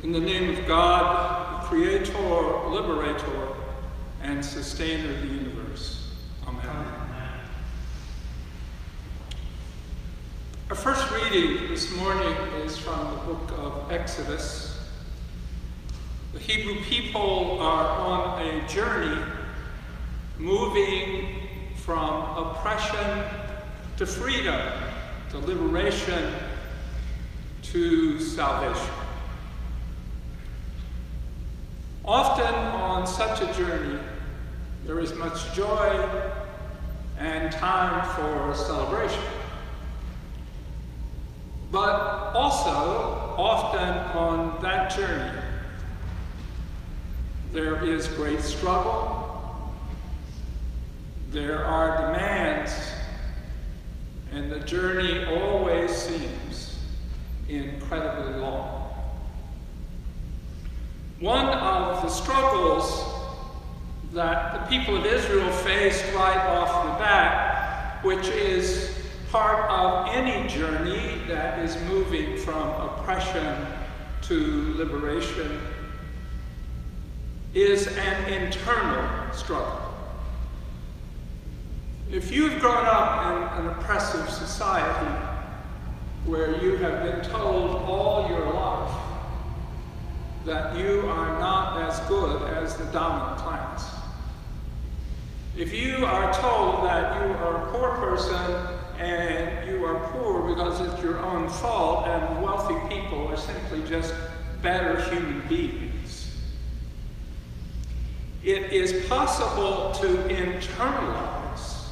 In the name of God, the Creator, Liberator, and Sustainer of the universe. Amen. Our first reading this morning is from the book of Exodus. The Hebrew people are on a journey moving from oppression to freedom, to liberation, to salvation. Often on such a journey, there is much joy and time for celebration. But also, often on that journey, there is great struggle, there are demands, and the journey always seems incredibly long. One of the struggles that the people of Israel faced right off the bat, which is part of any journey that is moving from oppression to liberation, is an internal struggle. If you've grown up in an oppressive society where you have been told all your life that you are not as good as the dominant class. If you are told that you are a poor person and you are poor because it's your own fault and wealthy people are simply just better human beings, it is possible to internalize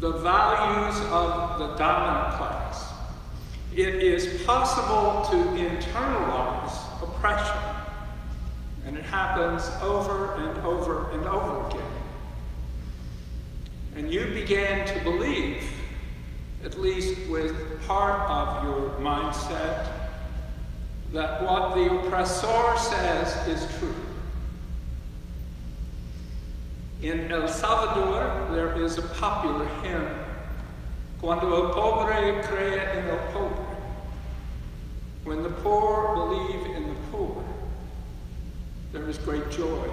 the values of the dominant class it is possible to internalize oppression, and it happens over and over and over again. And you begin to believe, at least with part of your mindset, that what the oppressor says is true. In El Salvador, there is a popular hymn Cuando el pobre cree en el pobre. When the poor believe in the poor, there is great joy,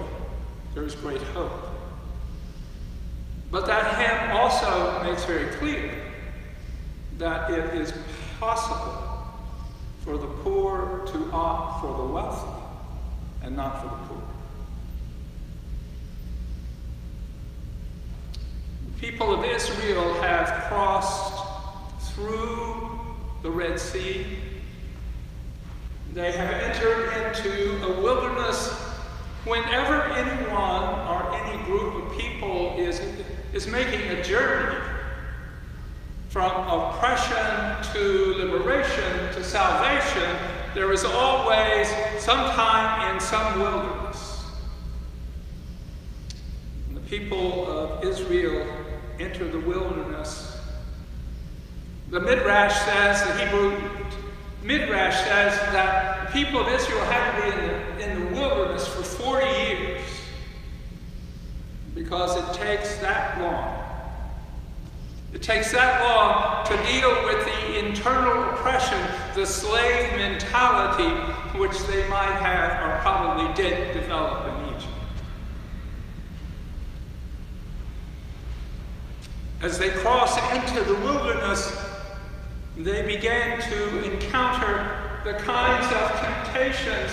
there is great hope. But that hymn also makes very clear that it is possible for the poor to opt for the wealthy and not for the poor. people of Israel have crossed through the Red Sea. They have entered into a wilderness whenever anyone or any group of people is, is making a journey from oppression to liberation to salvation, there is always some time in some wilderness. And the people of Israel enter the wilderness. The Midrash says, the Hebrew Midrash says that the people of Israel had to be in the, in the wilderness for 40 years because it takes that long. It takes that long to deal with the internal oppression, the slave mentality which they might have or probably did develop in Egypt. As they crossed into the wilderness, they began to encounter the kinds of temptations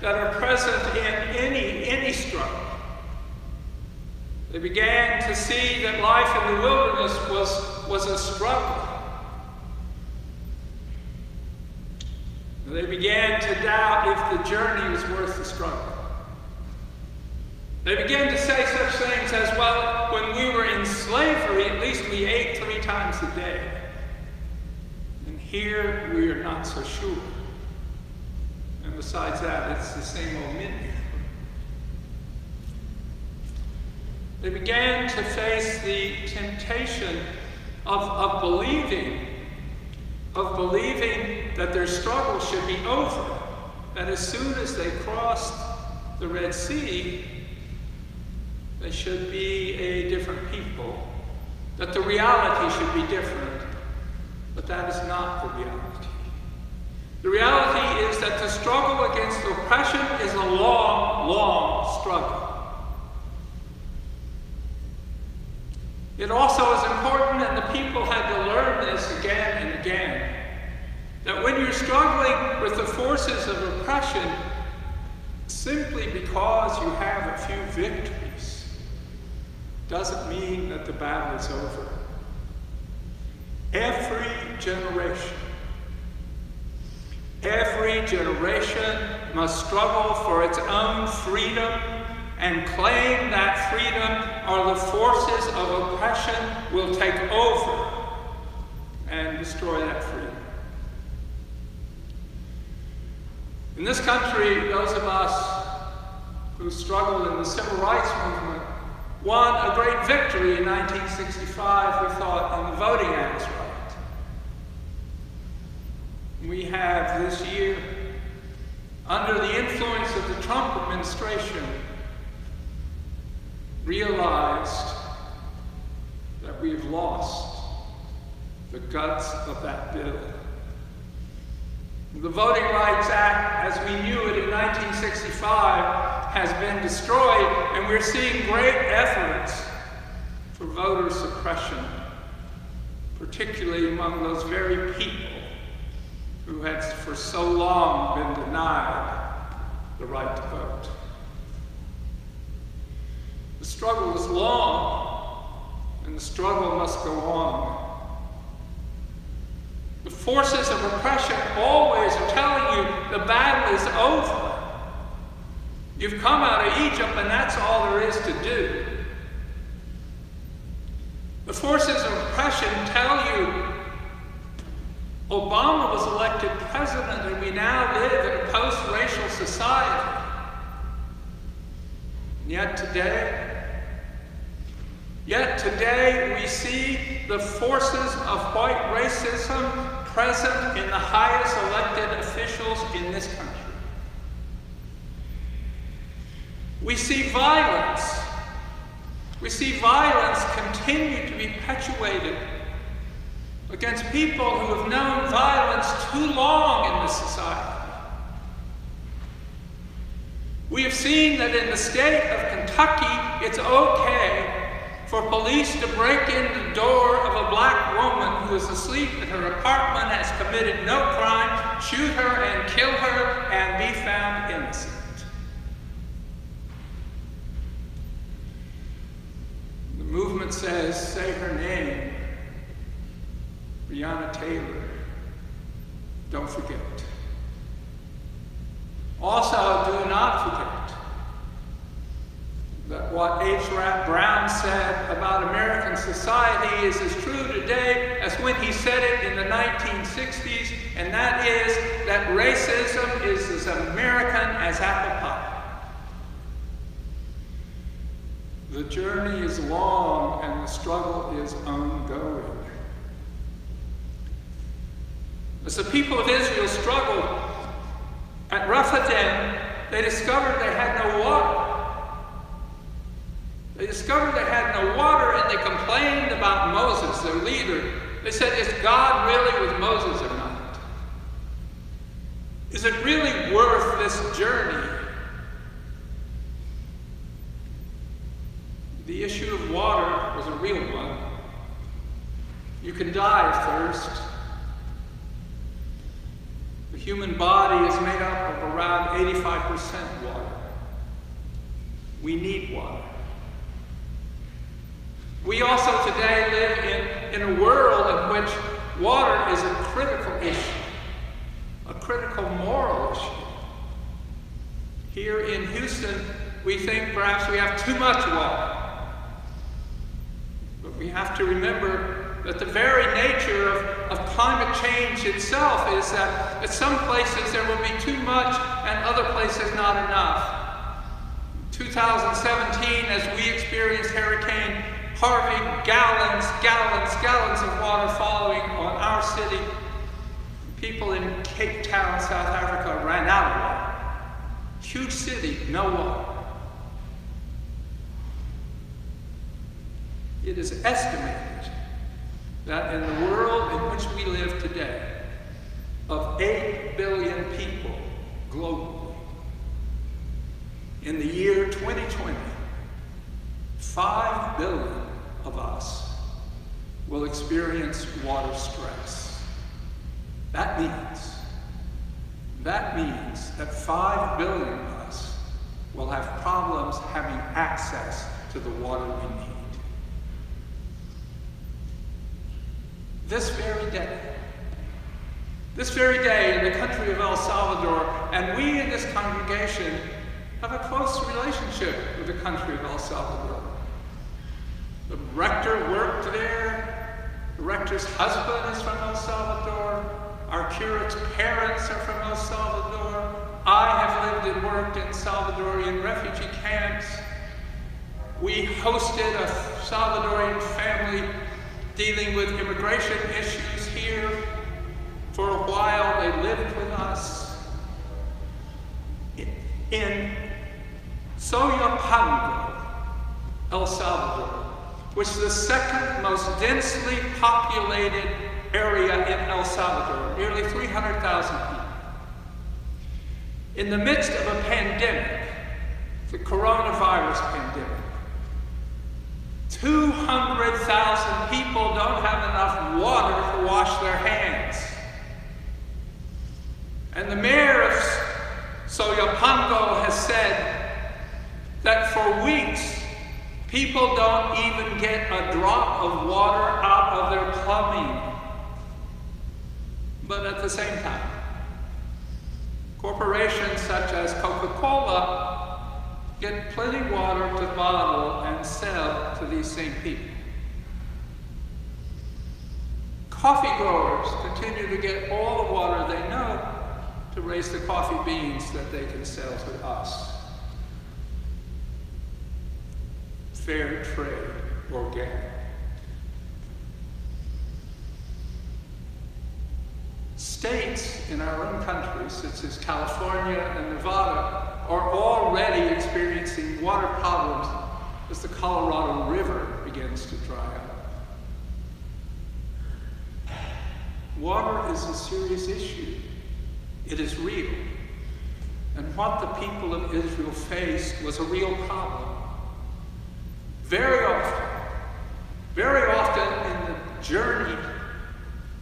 that are present in any, any struggle. They began to see that life in the wilderness was, was a struggle. They began to doubt if the journey was worth the struggle. They began to say such things as, well, when we were in slavery, at least we ate three times a day. Here we are not so sure. And besides that, it's the same old menu. They began to face the temptation of, of believing, of believing that their struggle should be over. That as soon as they crossed the Red Sea, they should be a different people, that the reality should be different, but that is not the reality. The reality is that the struggle against oppression is a long, long struggle. It also is important, and the people had to learn this again and again, that when you're struggling with the forces of oppression, simply because you have a few victories doesn't mean that the battle is over. Every generation, every generation must struggle for its own freedom and claim that freedom or the forces of oppression will take over and destroy that freedom. In this country, those of us who struggled in the civil rights movement won a great victory in 1965, we thought, in the Voting Acts right. We have this year, under the influence of the Trump administration, realized that we've lost the guts of that bill. The Voting Rights Act, as we knew it in 1965, has been destroyed, and we're seeing great efforts for voter suppression, particularly among those very people who had for so long been denied the right to vote. The struggle is long, and the struggle must go on. The forces of oppression always are telling you the battle is over. You've come out of Egypt, and that's all there is to do. The forces of oppression tell you Obama was elected president, and we now live in a post racial society. And yet today, Yet today we see the forces of white racism present in the highest elected officials in this country. We see violence. We see violence continue to be perpetuated against people who have known violence too long in this society. We have seen that in the state of Kentucky, it's okay for police to break in the door of a black woman who is asleep in her apartment, has committed no crime, shoot her and kill her, and be found innocent. The movement says, say her name, Breonna Taylor. Don't forget. Also, do not forget that what H. Rap Brown said about American society is as true today as when he said it in the 1960s, and that is that racism is as American as apple pie. The journey is long and the struggle is ongoing. As the people of Israel struggled at Rephidim, they discovered they had no water. They discovered they had no water and they complained about Moses, their leader. They said, Is God really with Moses or not? Is it really worth this journey? The issue of water was a real one. You can die of thirst. The human body is made up of around 85% water. We need water. We also today live in, in a world in which water is a critical issue, a critical moral issue. Here in Houston, we think perhaps we have too much water. But we have to remember that the very nature of, of climate change itself is that at some places there will be too much and other places not enough. 2017, as we experienced Hurricane Harvey, gallons, gallons, gallons of water falling on our city. People in Cape Town, South Africa ran out of water. Huge city, no water. It is estimated that in the world in which we live today, of 8 billion people globally, in the year 2020, 5 billion of us will experience water stress. That means, that means that 5 billion of us will have problems having access to the water we need. This very day, this very day in the country of El Salvador, and we in this congregation have a close relationship with the country of El Salvador. The rector worked there. The rector's husband is from El Salvador. Our curate's parents are from El Salvador. I have lived and worked in Salvadorian refugee camps. We hosted a Salvadorian family dealing with immigration issues here. For a while, they lived with us. In Soyapango, El Salvador, which is the second most densely populated area in El Salvador, nearly 300,000 people. In the midst of a pandemic, the coronavirus pandemic, 200,000 people don't have enough water to wash their hands. And the mayor of Soyapango has said that for weeks People don't even get a drop of water out of their plumbing. But at the same time, corporations such as Coca Cola get plenty water to bottle and sell to these same people. Coffee growers continue to get all the water they know to raise the coffee beans that they can sell to us. fair trade organic. States in our own countries, such as California and Nevada, are already experiencing water problems as the Colorado River begins to dry up. Water is a serious issue. It is real. And what the people of Israel faced was a real problem. Very often, very often in the journey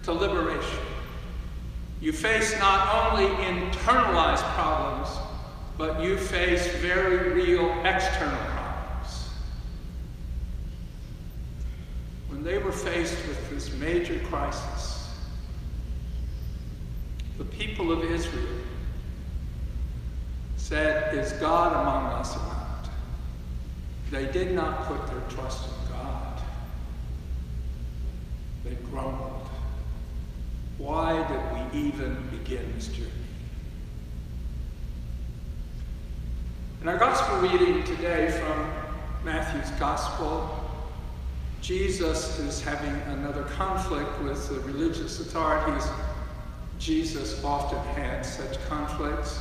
to liberation, you face not only internalized problems, but you face very real external problems. When they were faced with this major crisis, the people of Israel said, Is God among us or not? They did not put their trust in God. They grumbled. Why did we even begin this journey? In our gospel reading today from Matthew's gospel, Jesus is having another conflict with the religious authorities. Jesus often had such conflicts.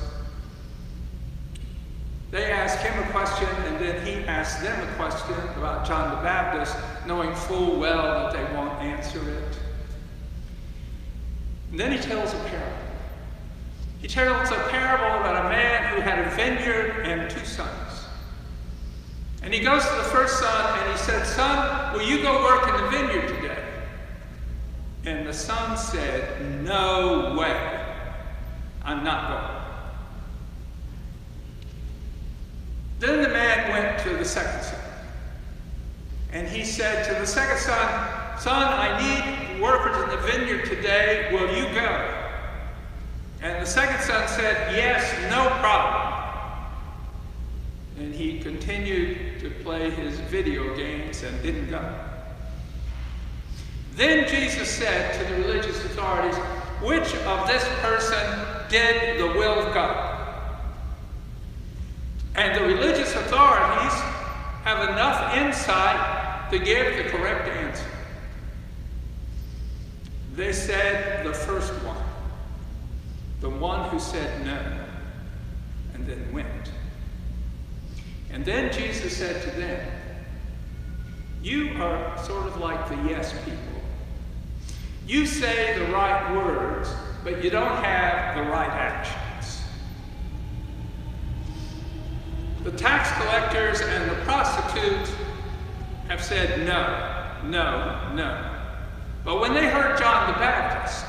They ask him a question, and then he asks them a question about John the Baptist, knowing full well that they won't answer it. And then he tells a parable. He tells a parable about a man who had a vineyard and two sons. And he goes to the first son and he said, Son, will you go work in the vineyard today? And the son said, No way. I'm not going. Then the man went to the second son. And he said to the second son, Son, I need workers in the vineyard today. Will you go? And the second son said, Yes, no problem. And he continued to play his video games and didn't go. Then Jesus said to the religious authorities, Which of this person did the will of God? And the religious authorities have enough insight to give the correct answer. They said the first one, the one who said no, and then went. And then Jesus said to them, You are sort of like the yes people. You say the right words, but you don't have the right actions. The tax collectors and the prostitutes have said no, no, no. But when they heard John the Baptist,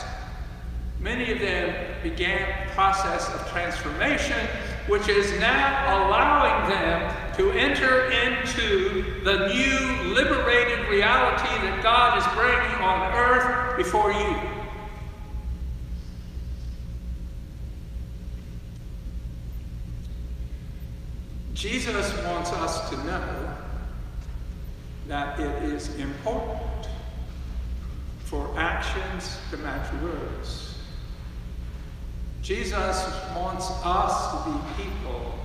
many of them began a process of transformation, which is now allowing them to enter into the new liberated reality that God is bringing on earth before you. Jesus wants us to know that it is important for actions to match words. Jesus wants us to be people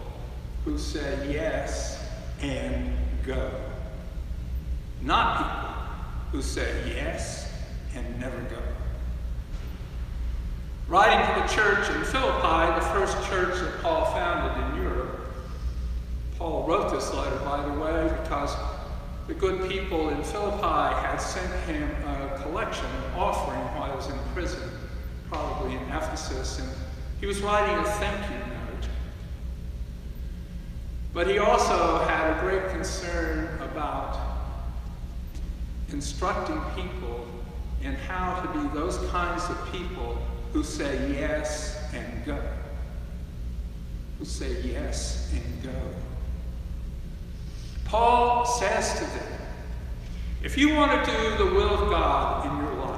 who say yes and go. Not people who say yes and never go. Writing to the church in Philippi, the first church that Paul founded in Europe, Paul wrote this letter, by the way, because the good people in Philippi had sent him a collection, an offering while he was in prison, probably in Ephesus, and he was writing a thank you note. But he also had a great concern about instructing people in how to be those kinds of people who say yes and go. Who say yes and go. Paul says to them, if you want to do the will of God in your life,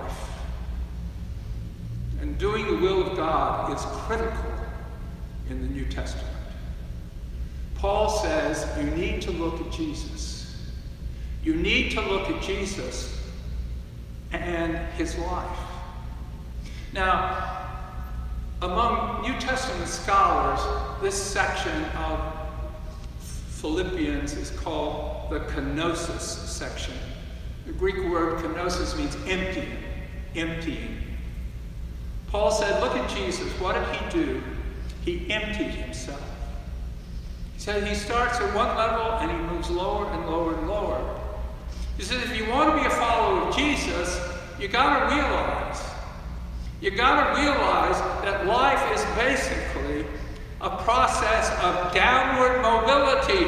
and doing the will God is critical in the New Testament, Paul says you need to look at Jesus. You need to look at Jesus and his life. Now, among New Testament scholars, this section of Philippians is called the kenosis section. The Greek word kenosis means emptying, emptying. Paul said, Look at Jesus. What did he do? He emptied himself. He said he starts at one level and he moves lower and lower and lower. He said, if you want to be a follower of Jesus, you got to realize, you got to realize that life is basically a process of downward mobility.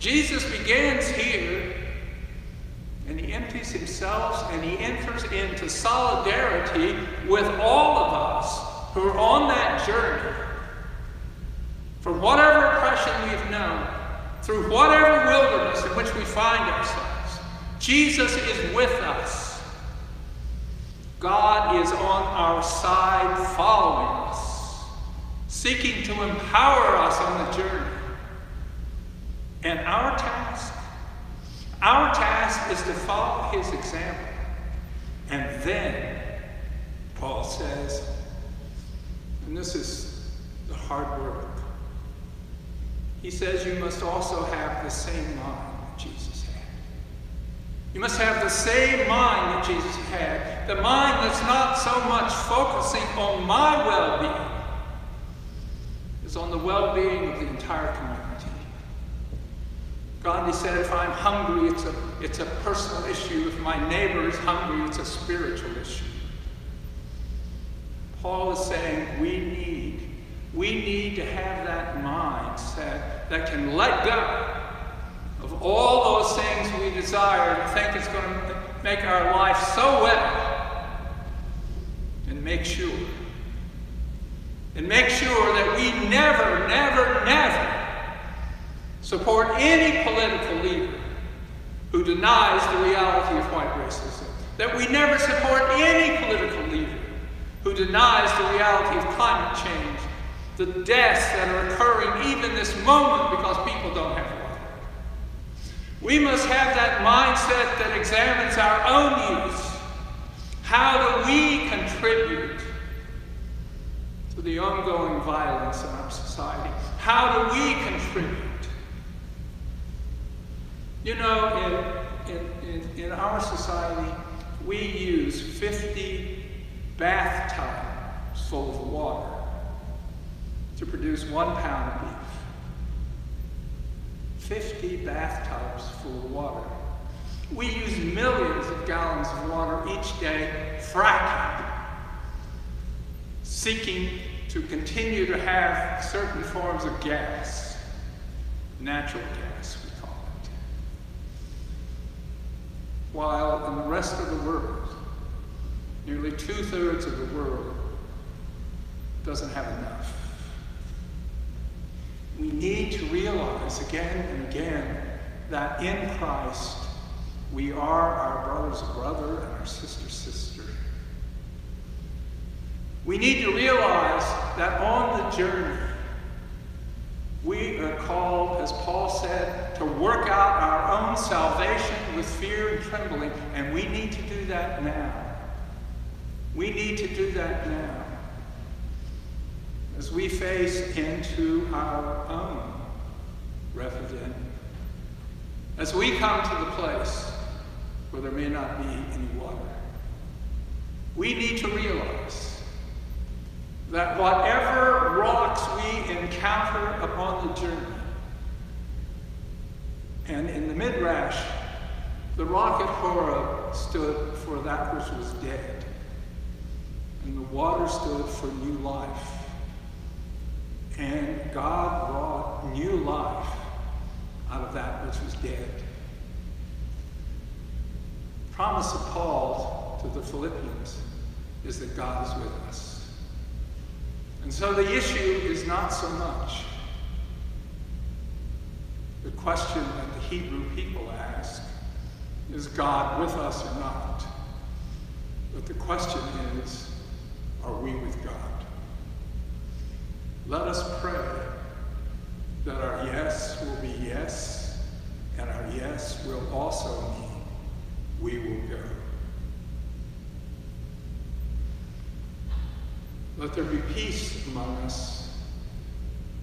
Jesus begins here and he empties himself and he enters into solidarity with all of us who are on that journey. From whatever oppression we've known, through whatever wilderness in which we find ourselves, Jesus is with us. God is on our side following us seeking to empower us on the journey. And our task, our task is to follow his example. And then, Paul says, and this is the hard work, he says you must also have the same mind that Jesus had. You must have the same mind that Jesus had. The mind that's not so much focusing on my well being is on the well being of the entire community. Gandhi said, if I'm hungry, it's a, it's a personal issue. If my neighbor is hungry, it's a spiritual issue. Paul is saying we need, we need to have that mindset that can let go of all those things we desire and think it's going to make our life so well and make sure and make sure that we never, never, never support any political leader who denies the reality of white racism. That we never support any political leader who denies the reality of climate change, the deaths that are occurring even this moment because people don't have water. We must have that mindset that examines our own use. How do we contribute to the ongoing violence in our society? How do we contribute? You know, in, in, in, in our society, we use 50 bathtubs full of water to produce one pound of beef. 50 bathtubs full of water. We use millions of gallons of water each day fracking seeking to continue to have certain forms of gas, natural gas, we call it. While in the rest of the world, nearly two thirds of the world doesn't have enough. We need to realize again and again that in Christ we are our brother's brother and our sister's sister. We need to realize that on the journey, we are called, as Paul said, to work out our own salvation with fear and trembling, and we need to do that now. We need to do that now. As we face into our own Rephidim, as we come to the place where there may not be any water, we need to realize that whatever rocks we encounter upon the journey, and in the Midrash, the rock at Horeb stood for that which was dead, and the water stood for new life. And God brought new life out of that which was dead. Promise of Paul to the Philippians is that God is with us. And so the issue is not so much the question that the Hebrew people ask is God with us or not? But the question is, are we with God? Let us pray that our yes will be yes, and our yes will also mean we will go. Let there be peace among us,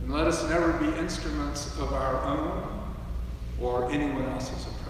and let us never be instruments of our own or anyone else's oppression.